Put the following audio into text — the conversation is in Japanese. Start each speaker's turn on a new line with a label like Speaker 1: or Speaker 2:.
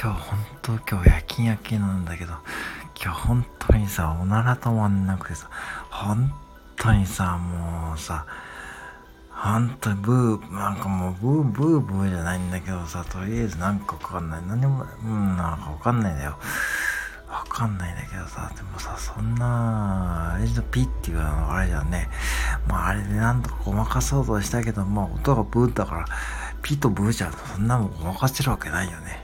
Speaker 1: 今日本当今日夜勤夜勤なんだけど今日本当にさおなら止まんなくてさ本当にさもうさ本当にブーなんかもうブーブーブーじゃないんだけどさとりあえずなんかわかんない何もうんなんかわかんないんだよわかんないんだけどさ、でもさ、そんな、あれじゃピッっていうのがあれじゃね。まああれでなんとかごまかそうとしたけど、まあ音がブーだから、ピとブーじゃそんなもんごまかしてるわけないよね。